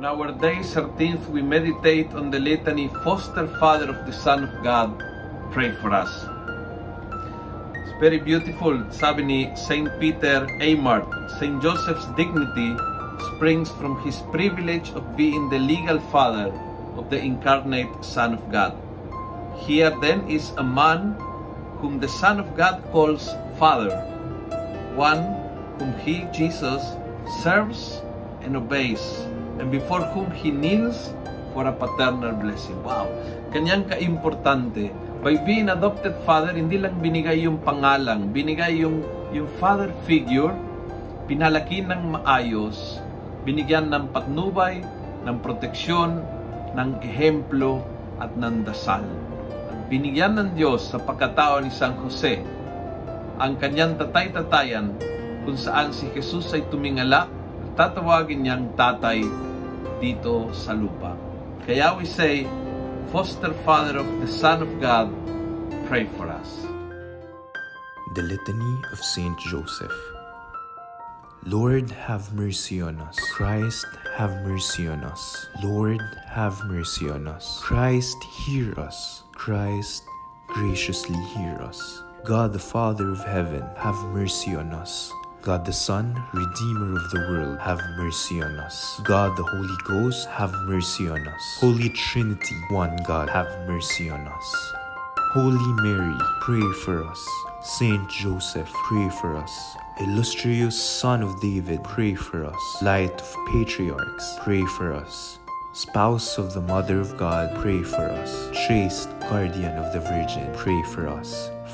On our day 13th, we meditate on the litany Foster Father of the Son of God, pray for us. It's very beautiful. Sabi ni St. Peter Eymard, St. Joseph's dignity springs from his privilege of being the legal father of the incarnate Son of God. Here then is a man whom the Son of God calls Father, one whom he, Jesus, serves and obeys, and before whom he kneels for a paternal blessing. Wow! Kanyang kaimportante. By being adopted father, hindi lang binigay yung pangalang, binigay yung, yung father figure, pinalaki ng maayos, binigyan ng patnubay, ng proteksyon, ng ehemplo, at ng dasal. At binigyan ng Diyos sa pagkatao ni San Jose ang kanyang tatay-tatayan kung saan si Jesus ay tumingala at tatawagin niyang tatay dito sa lupa. Kaya we say, Foster Father of the Son of God, pray for us. The Litany of Saint Joseph. Lord, have mercy on us. Christ, have mercy on us. Lord, have mercy on us. Christ, hear us. Christ, graciously hear us. God the Father of heaven, have mercy on us. God the Son, Redeemer of the world, have mercy on us. God the Holy Ghost, have mercy on us. Holy Trinity, one God, have mercy on us. Holy Mary, pray for us. Saint Joseph, pray for us. Illustrious Son of David, pray for us. Light of Patriarchs, pray for us. Spouse of the Mother of God, pray for us. Chaste Guardian of the Virgin, pray for us.